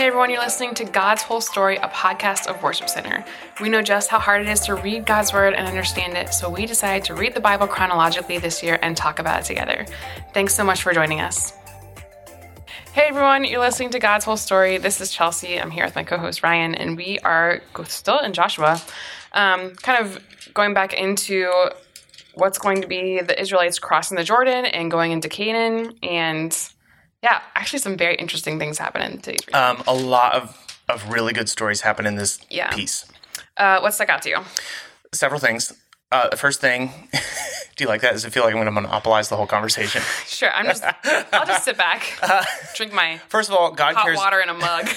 Hey everyone, you're listening to God's Whole Story, a podcast of Worship Center. We know just how hard it is to read God's Word and understand it, so we decided to read the Bible chronologically this year and talk about it together. Thanks so much for joining us. Hey everyone, you're listening to God's Whole Story. This is Chelsea. I'm here with my co host Ryan, and we are still in Joshua, um, kind of going back into what's going to be the Israelites crossing the Jordan and going into Canaan and yeah, actually, some very interesting things happen in today's reading. Um, a lot of, of really good stories happen in this Yeah. piece. Uh, what stuck out to you? Several things. Uh, the first thing, do you like that? Does it feel like I'm going to monopolize the whole conversation? Sure, I'm just. I'll just sit back, drink my First of all, God hot cares. water in a mug.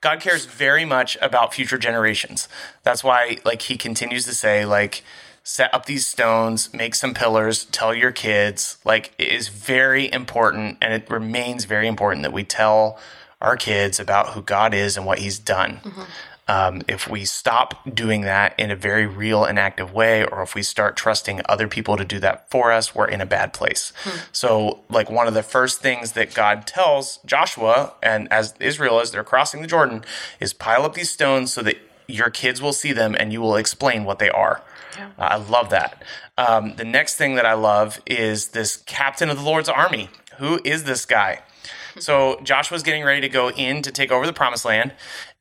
God cares very much about future generations. That's why, like, He continues to say, like, set up these stones, make some pillars, tell your kids. Like, it is very important, and it remains very important that we tell our kids about who God is and what He's done. Um, if we stop doing that in a very real and active way, or if we start trusting other people to do that for us, we're in a bad place. So, like, one of the first things that God tells Joshua and as Israel, as they're crossing the Jordan, is pile up these stones so that your kids will see them and you will explain what they are. I love that. Um, the next thing that I love is this captain of the Lord's army. Who is this guy? So Joshua's getting ready to go in to take over the promised land.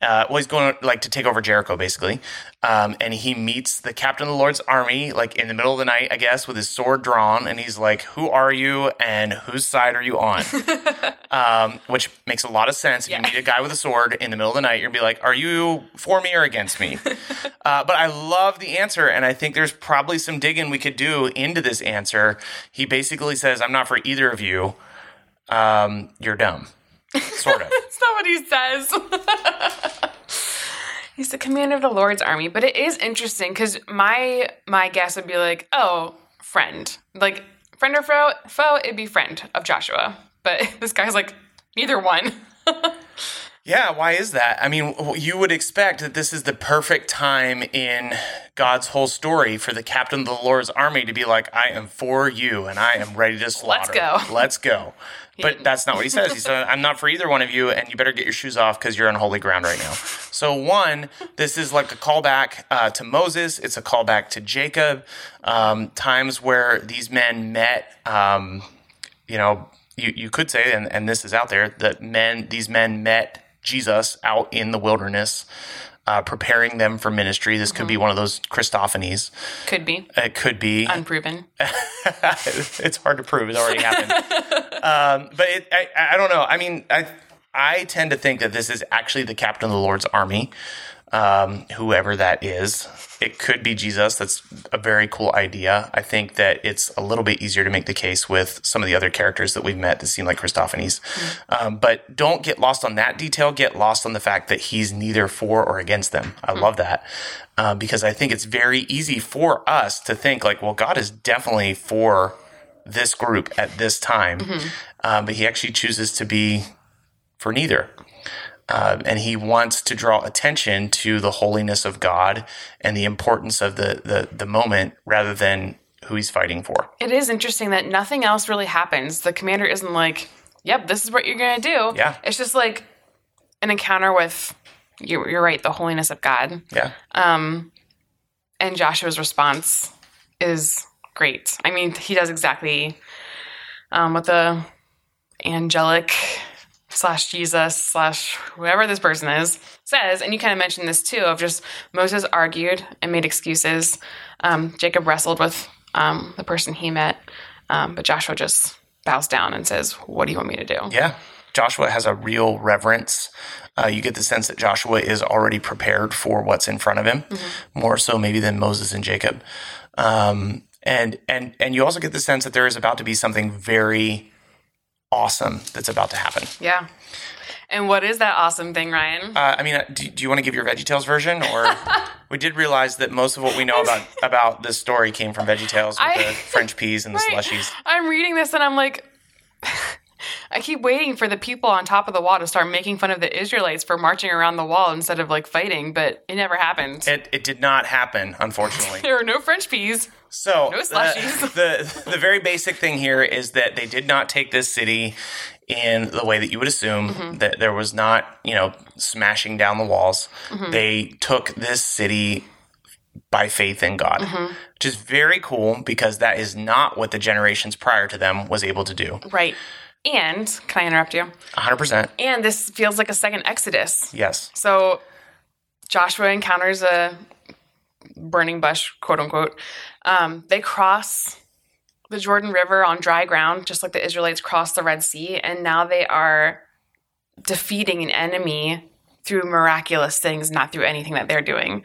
Uh, well, he's going like to take over Jericho, basically. Um, and he meets the captain of the Lord's army, like in the middle of the night, I guess, with his sword drawn. And he's like, "Who are you? And whose side are you on?" um, which makes a lot of sense. If Yeah. you meet a guy with a sword in the middle of the night, you're gonna be like, "Are you for me or against me?" uh, but I love the answer, and I think there's probably some digging we could do into this answer. He basically says, "I'm not for either of you." Um, you're dumb. Sort of. That's not what he says. He's the commander of the Lord's army, but it is interesting because my my guess would be like, oh, friend, like friend or foe. Foe, it'd be friend of Joshua, but this guy's like neither one. Yeah, why is that? I mean, you would expect that this is the perfect time in God's whole story for the captain of the Lord's army to be like, I am for you and I am ready to slaughter. Let's go. Let's go. But that's not what he says. He said, I'm not for either one of you, and you better get your shoes off because you're on holy ground right now. So, one, this is like a callback uh, to Moses, it's a callback to Jacob, um, times where these men met. Um, you know, you, you could say, and, and this is out there, that men, these men met Jesus out in the wilderness, uh, preparing them for ministry. This could be one of those Christophanies. Could be It could be. unproven. it's hard to prove. It's already happened. um, but it, I, I don't know. I mean, I, I tend to think that this is actually the captain of the Lord's army, um, whoever that is. It could be Jesus. That's a very cool idea. I think that it's a little bit easier to make the case with some of the other characters that we've met that seem like Christophanies. Um, but don't get lost on that detail. Get lost on the fact that he's neither for or against them. I love that uh, because I think it's very easy for us to think like, well, God is definitely for this group at this time, um, but he actually chooses to be for neither. Um, and he wants to draw attention to the holiness of God and the importance of the, the, the moment rather than who he's fighting for. It is interesting that nothing else really happens. The commander isn't like, "Yep, this is what you're gonna do." Yeah. it's just like an encounter with. You, you're right. The holiness of God. Yeah. Um, and Joshua's response is great. I mean, he does exactly um, what the angelic slash Jesus slash whoever this person is says. And you kind of mentioned this too of just Moses argued and made excuses. Um, Jacob wrestled with um, the person he met, um, but Joshua just bows down and says, "What do you want me to do?" Yeah. Joshua has a real reverence. Uh, you get the sense that Joshua is already prepared for what's in front of him, more so maybe than Moses and Jacob. Um, and and and you also get the sense that there is about to be something very awesome that's about to happen. Yeah. And what is that awesome thing, Ryan? Uh, I mean, uh, do, do you want to give your VeggieTales version, or we did realize that most of what we know about about this story came from VeggieTales with I- the French peas and the Right. slushies. I'm reading this and I'm like, I keep waiting for the people on top of the wall to start making fun of the Israelites for marching around the wall instead of like fighting, but it never happened. It, it did not happen, unfortunately. there were no French peas. So No uh, slushies. the the very basic thing here is that they did not take this city in the way that you would assume Mm-hmm. that there was not you know smashing down the walls. Mm-hmm. They took this city by faith in God, Mm-hmm. which is very cool because that is not what the generations prior to them was able to do. Right. And can I interrupt you? 100%. And this feels like a second Exodus. Yes. So Joshua encounters a burning bush, quote unquote. Um, they cross the Jordan River on dry ground, just like the Israelites crossed the Red Sea, and now they are defeating an enemy through miraculous things, not through anything that they're doing.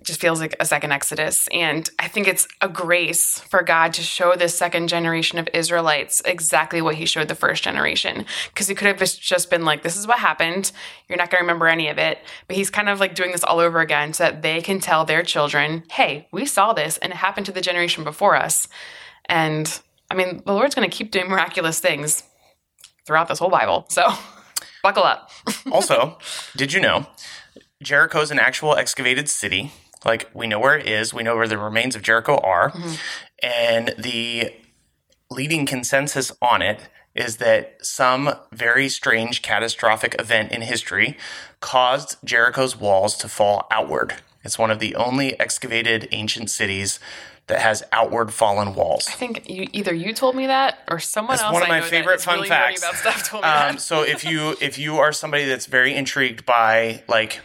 It just feels like a second Exodus. And I think it's a grace for God to show this second generation of Israelites exactly what he showed the first generation. Because he could have just been like, this is what happened. You're not going to remember any of it. But he's kind of like doing this all over again so that they can tell their children, hey, we saw this and it happened to the generation before us. And I mean, the Lord's going to keep doing miraculous things throughout this whole Bible. So buckle up. also, did you know Jericho is an actual excavated city? Like we know where it is, we know where the remains of Jericho are, mm-hmm. and the leading consensus on it is that some very strange catastrophic event in history caused Jericho's walls to fall outward. It's one of the only excavated ancient cities that has outward fallen walls. I think you, either you told me that or someone That's else. one of I my favorite fun really facts. About stuff told me Um, so if you if you are somebody that's very intrigued by like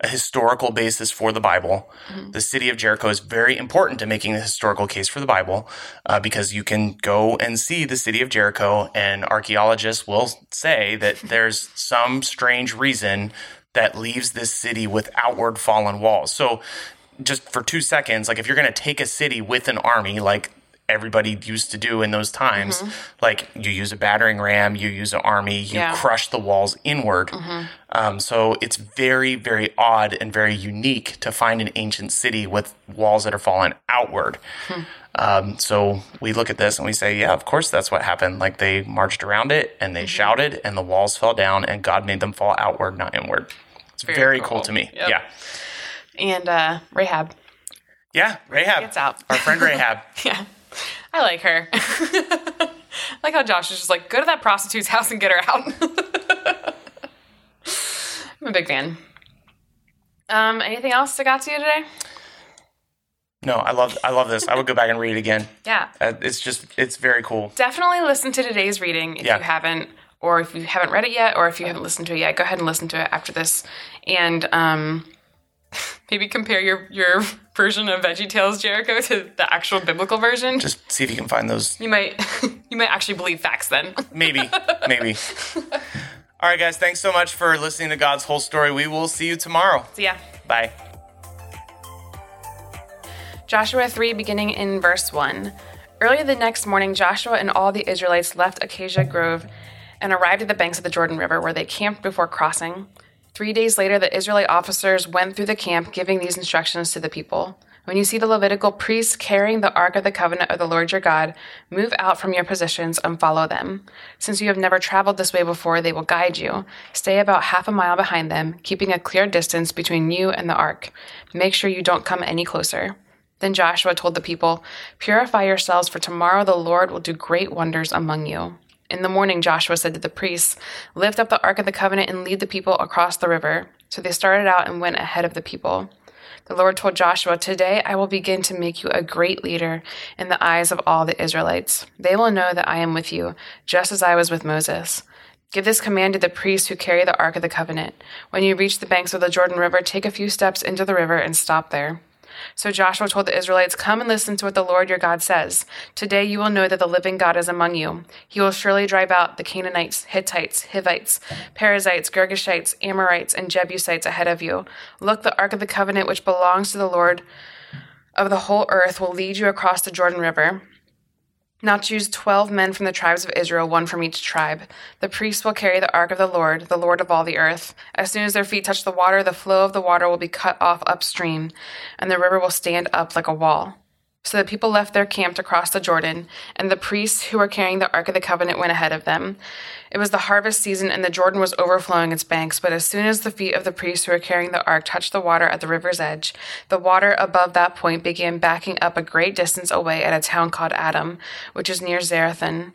a historical basis for the Bible, Mm-hmm. the city of Jericho is very important to making the historical case for the Bible uh, because you can go and see the city of Jericho, and archaeologists will say that there's some strange reason that leaves this city with outward fallen walls. So just for two seconds, like if you're going to take a city with an army, like everybody used to do in those times, like you use a battering ram, you use an army, you Yeah. crush the walls inward. Um, so it's very, very odd and very unique to find an ancient city with walls that are fallen outward. Um, so we look at this and we say, yeah, of course that's what happened. Like they marched around it and they shouted and the walls fell down and God made them fall outward, not inward. It's very, cool. cool. to me. Yep. Yeah. And uh, Rahab. Yeah, Rahab. Gets out. Our friend Rahab. Yeah. I like her. I like how Josh is just like, go to that prostitute's house and get her out. I'm a big fan. Um, anything else that got to you today? No, I love I love this. I would go back and read it again. Yeah. Uh, it's just it's very cool. Definitely listen to today's reading if Yeah. you haven't, or if you haven't read it yet, or if you haven't listened to it yet, go ahead and listen to it after this. And um, maybe compare your, your version of Veggie Tales Jericho to the actual biblical version. Just see if you can find those. you might you might actually believe facts then. Maybe, maybe. All right, guys. Thanks so much for listening to God's whole story. We will see you tomorrow. See ya. Bye. Joshua 3, beginning in verse 1. Early the next morning, Joshua and all the Israelites left Acacia Grove and arrived at the banks of the Jordan River, where they camped before crossing. Three days later, the Israelite officers went through the camp, giving these instructions to the people. When you see the Levitical priests carrying the Ark of the Covenant of the Lord your God, move out from your positions and follow them. Since you have never traveled this way before, they will guide you. Stay about half a mile behind them, keeping a clear distance between you and the Ark. Make sure you don't come any closer. Then Joshua told the people, Purify yourselves, for tomorrow the Lord will do great wonders among you. In the morning, Joshua said to the priests, Lift up the Ark of the Covenant and lead the people across the river. So they started out and went ahead of the people. The Lord told Joshua, Today I will begin to make you a great leader in the eyes of all the Israelites. They will know that I am with you, just as I was with Moses. Give this command to the priests who carry the Ark of the Covenant. When you reach the banks of the Jordan River, take a few steps into the river and stop there. So Joshua told the Israelites, Come and listen to what the Lord your God says. Today you will know that the living God is among you. He will surely drive out the Canaanites, Hittites, Hivites, Perizzites, Girgashites, Amorites, and Jebusites ahead of you. Look, the Ark of the Covenant, which belongs to the Lord of the whole earth, will lead you across the Jordan River. Now choose twelve men from the tribes of Israel, one from each tribe. The priests will carry the ark of the Lord, the Lord of all the earth. As soon as their feet touch the water, the flow of the water will be cut off upstream, and the river will stand up like a wall. So the people left their camp to cross the Jordan, and the priests who were carrying the Ark of the Covenant went ahead of them. It was the harvest season, and the Jordan was overflowing its banks. But as soon as the feet of the priests who were carrying the ark touched the water at the river's edge, the water above that point began backing up a great distance away at a town called Adam, which is near Zarethan.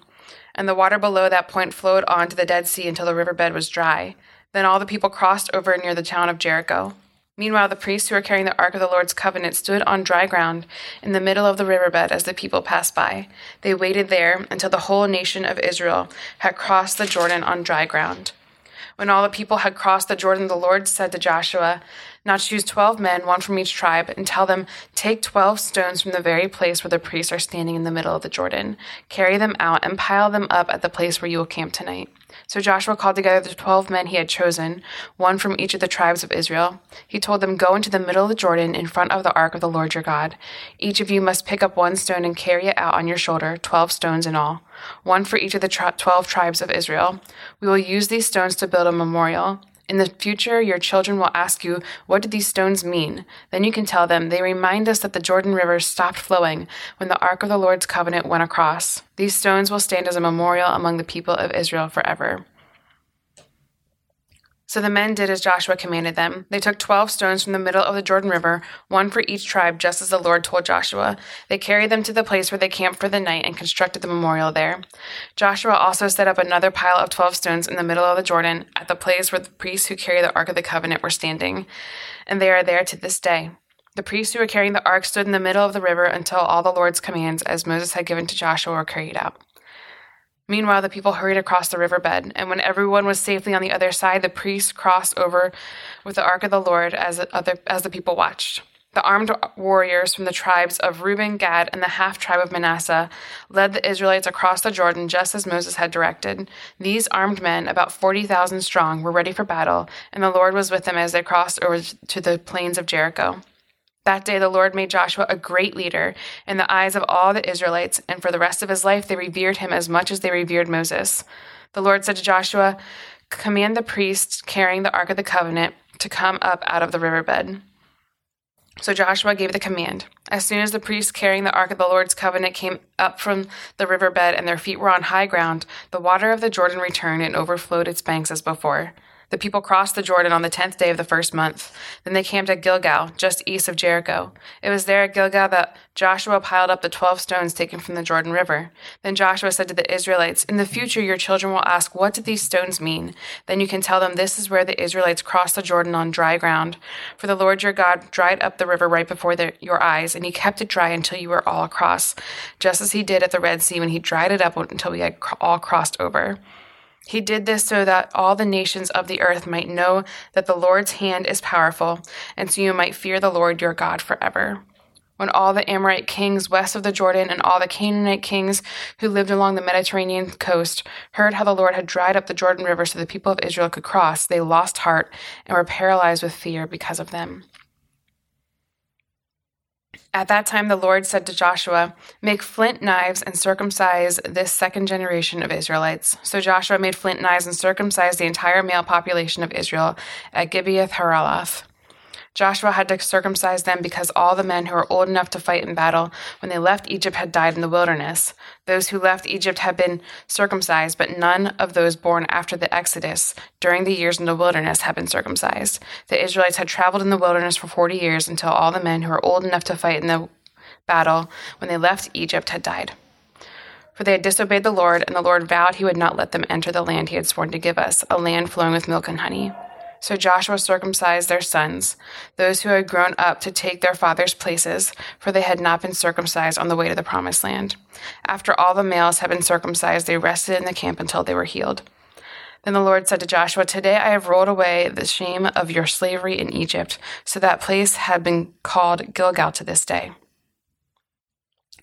And the water below that point flowed on to the Dead Sea until the riverbed was dry. Then all the people crossed over near the town of Jericho. Meanwhile, the priests who were carrying the Ark of the Lord's covenant stood on dry ground in the middle of the riverbed as the people passed by. They waited there until the whole nation of Israel had crossed the Jordan on dry ground. When all the people had crossed the Jordan, the Lord said to Joshua, Now choose twelve men, one from each tribe, and tell them, Take twelve stones from the very place where the priests are standing in the middle of the Jordan. Carry them out and pile them up at the place where you will camp tonight. So Joshua called together the twelve men he had chosen, one from each of the tribes of Israel. He told them, Go into the middle of the Jordan in front of the ark of the Lord your God. Each of you must pick up one stone and carry it out on your shoulder, twelve stones in all, one for each of the tri- twelve tribes of Israel. We will use these stones to build a memorial. In the future, your children will ask you, What did these stones mean? Then you can tell them, They remind us that the Jordan River stopped flowing when the Ark of the Lord's covenant went across. These stones will stand as a memorial among the people of Israel forever. So the men did as Joshua commanded them. They took twelve stones from the middle of the Jordan River, one for each tribe, just as the Lord told Joshua. They carried them to the place where they camped for the night and constructed the memorial there. Joshua also set up another pile of twelve stones in the middle of the Jordan, at the place where the priests who carry the Ark of the Covenant were standing. And they are there to this day. The priests who were carrying the ark stood in the middle of the river until all the Lord's commands, as Moses had given to Joshua, were carried out. Meanwhile, the people hurried across the riverbed, and when everyone was safely on the other side, the priests crossed over with the ark of the Lord as, other, as the people watched. The armed warriors from the tribes of Reuben, Gad, and the half tribe of Manasseh led the Israelites across the Jordan just as Moses had directed. These armed men, about 40,000 strong, were ready for battle, and the Lord was with them as they crossed over to the plains of Jericho. That day the Lord made Joshua a great leader in the eyes of all the Israelites, and for the rest of his life they revered him as much as they revered Moses. The Lord said to Joshua, Command the priests carrying the Ark of the Covenant to come up out of the riverbed. So Joshua gave the command. As soon as the priests carrying the Ark of the Lord's covenant came up from the riverbed and their feet were on high ground, the water of the Jordan returned and overflowed its banks as before. The people crossed the Jordan on the tenth day of the first month. Then they camped at Gilgal, just east of Jericho. It was there at Gilgal that Joshua piled up the twelve stones taken from the Jordan River. Then Joshua said to the Israelites, In the future your children will ask, What did these stones mean? Then you can tell them, This is where the Israelites crossed the Jordan on dry ground. For the Lord your God dried up the river right before the, your eyes, and he kept it dry until you were all across, just as he did at the Red Sea when he dried it up until we had all crossed over. He did this so that all the nations of the earth might know that the Lord's hand is powerful, and so you might fear the Lord your God forever. When all the Amorite kings west of the Jordan and all the Canaanite kings who lived along the Mediterranean coast heard how the Lord had dried up the Jordan River so the people of Israel could cross, they lost heart and were paralyzed with fear because of them. At that time, the Lord said to Joshua, Make flint knives and circumcise this second generation of Israelites. So Joshua made flint knives and circumcised the entire male population of Israel at Gibeath Haaraloth. Joshua had to circumcise them because all the men who were old enough to fight in battle when they left Egypt had died in the wilderness. Those who left Egypt had been circumcised, but none of those born after the Exodus during the years in the wilderness had been circumcised. The Israelites had traveled in the wilderness for 40 years until all the men who were old enough to fight in the battle when they left Egypt had died. For they had disobeyed the Lord, and the Lord vowed he would not let them enter the land he had sworn to give us, a land flowing with milk and honey. So Joshua circumcised their sons, those who had grown up to take their father's places, for they had not been circumcised on the way to the promised land. After all the males had been circumcised, they rested in the camp until they were healed. Then the Lord said to Joshua, Today I have rolled away the shame of your slavery in Egypt. So that place had been called Gilgal to this day.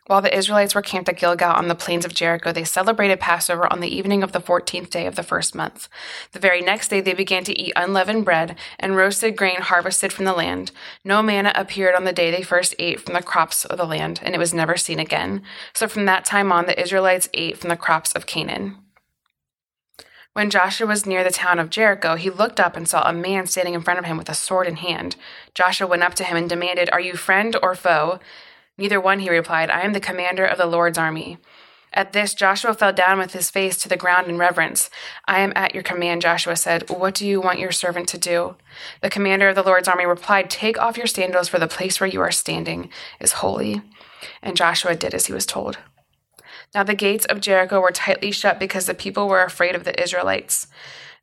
While the Israelites were camped at Gilgal on the plains of Jericho, they celebrated Passover on the evening of the 14th day of the first month. The very next day, they began to eat unleavened bread and roasted grain harvested from the land. No manna appeared on the day they first ate from the crops of the land, and it was never seen again. So from that time on, the Israelites ate from the crops of Canaan. When Joshua was near the town of Jericho, he looked up and saw a man standing in front of him with a sword in hand. Joshua went up to him and demanded, Are you friend or foe? Neither one, he replied. I am the commander of the Lord's army. At this, Joshua fell down with his face to the ground in reverence. I am at your command, Joshua said. What do you want your servant to do? The commander of the Lord's army replied, Take off your sandals, for the place where you are standing is holy. And Joshua did as he was told. Now the gates of Jericho were tightly shut because the people were afraid of the Israelites.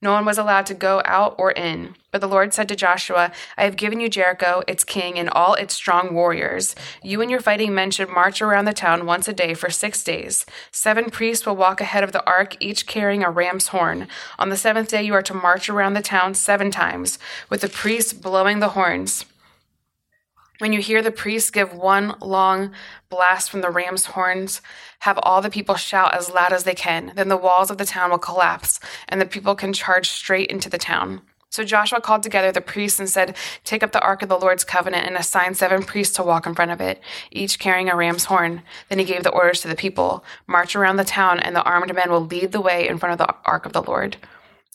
No one was allowed to go out or in. But the Lord said to Joshua, I have given you Jericho, its king, and all its strong warriors. You and your fighting men should march around the town once a day for six days. Seven priests will walk ahead of the ark, each carrying a ram's horn. On the seventh day, you are to march around the town seven times, with the priests blowing the horns. When you hear the priests give one long blast from the ram's horns, have all the people shout as loud as they can. Then the walls of the town will collapse, and the people can charge straight into the town. So Joshua called together the priests and said, Take up the ark of the Lord's covenant and assign seven priests to walk in front of it, each carrying a ram's horn. Then he gave the orders to the people March around the town, and the armed men will lead the way in front of the ark of the Lord.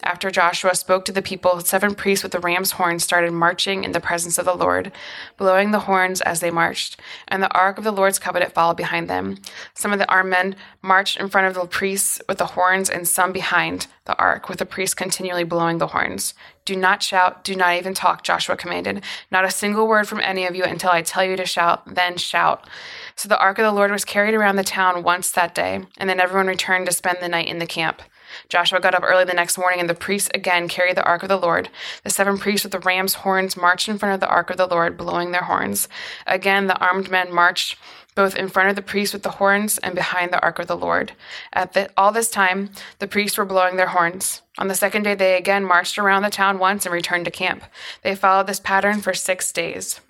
After Joshua spoke to the people, seven priests with the ram's horns started marching in the presence of the Lord, blowing the horns as they marched, and the ark of the Lord's covenant followed behind them. Some of the armed men marched in front of the priests with the horns, and some behind the ark, with the priests continually blowing the horns. Do not shout, do not even talk, Joshua commanded. Not a single word from any of you until I tell you to shout, then shout. So the ark of the Lord was carried around the town once that day, and then everyone returned to spend the night in the camp. Joshua got up early the next morning, and the priests again carried the ark of the Lord. The seven priests with the ram's horns marched in front of the ark of the Lord, blowing their horns. Again, the armed men marched both in front of the priests with the horns and behind the ark of the Lord. At the, all this time, the priests were blowing their horns. On the second day, they again marched around the town once and returned to camp. They followed this pattern for six days.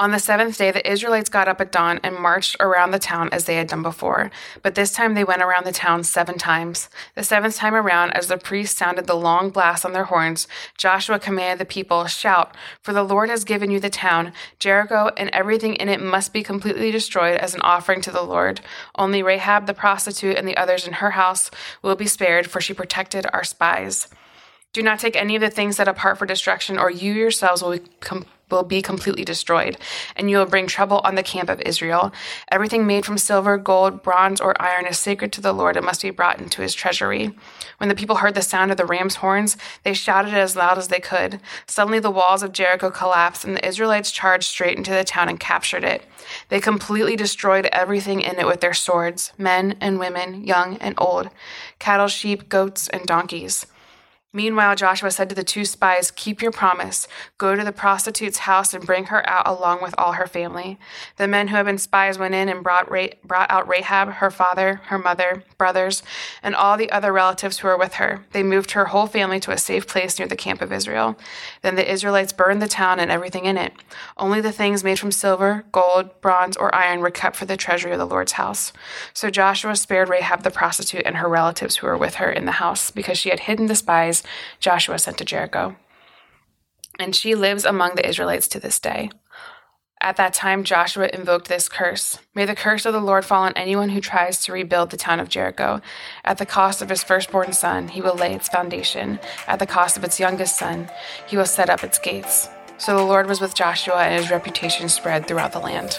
On the seventh day, the Israelites got up at dawn and marched around the town as they had done before. But this time they went around the town seven times. The seventh time around, as the priests sounded the long blast on their horns, Joshua commanded the people, Shout, for the Lord has given you the town. Jericho and everything in it must be completely destroyed as an offering to the Lord. Only Rahab the prostitute and the others in her house will be spared, for she protected our spies. Do not take any of the things set apart for destruction, or you yourselves will be will be completely destroyed, and you will bring trouble on the camp of Israel. Everything made from silver, gold, bronze, or iron is sacred to the Lord and must be brought into his treasury. When the people heard the sound of the ram's horns, they shouted as loud as they could. Suddenly the walls of Jericho collapsed, and the Israelites charged straight into the town and captured it. They completely destroyed everything in it with their swords men and women, young and old, cattle, sheep, goats, and donkeys. Meanwhile, Joshua said to the two spies, Keep your promise. Go to the prostitute's house and bring her out along with all her family. The men who had been spies went in and brought, Ra- brought out Rahab, her father, her mother, brothers, and all the other relatives who were with her. They moved her whole family to a safe place near the camp of Israel. Then the Israelites burned the town and everything in it. Only the things made from silver, gold, bronze, or iron were kept for the treasury of the Lord's house. So Joshua spared Rahab the prostitute and her relatives who were with her in the house because she had hidden the spies Joshua sent to Jericho. And she lives among the Israelites to this day. At that time, Joshua invoked this curse May the curse of the Lord fall on anyone who tries to rebuild the town of Jericho. At the cost of his firstborn son, he will lay its foundation. At the cost of its youngest son, he will set up its gates. So the Lord was with Joshua, and his reputation spread throughout the land.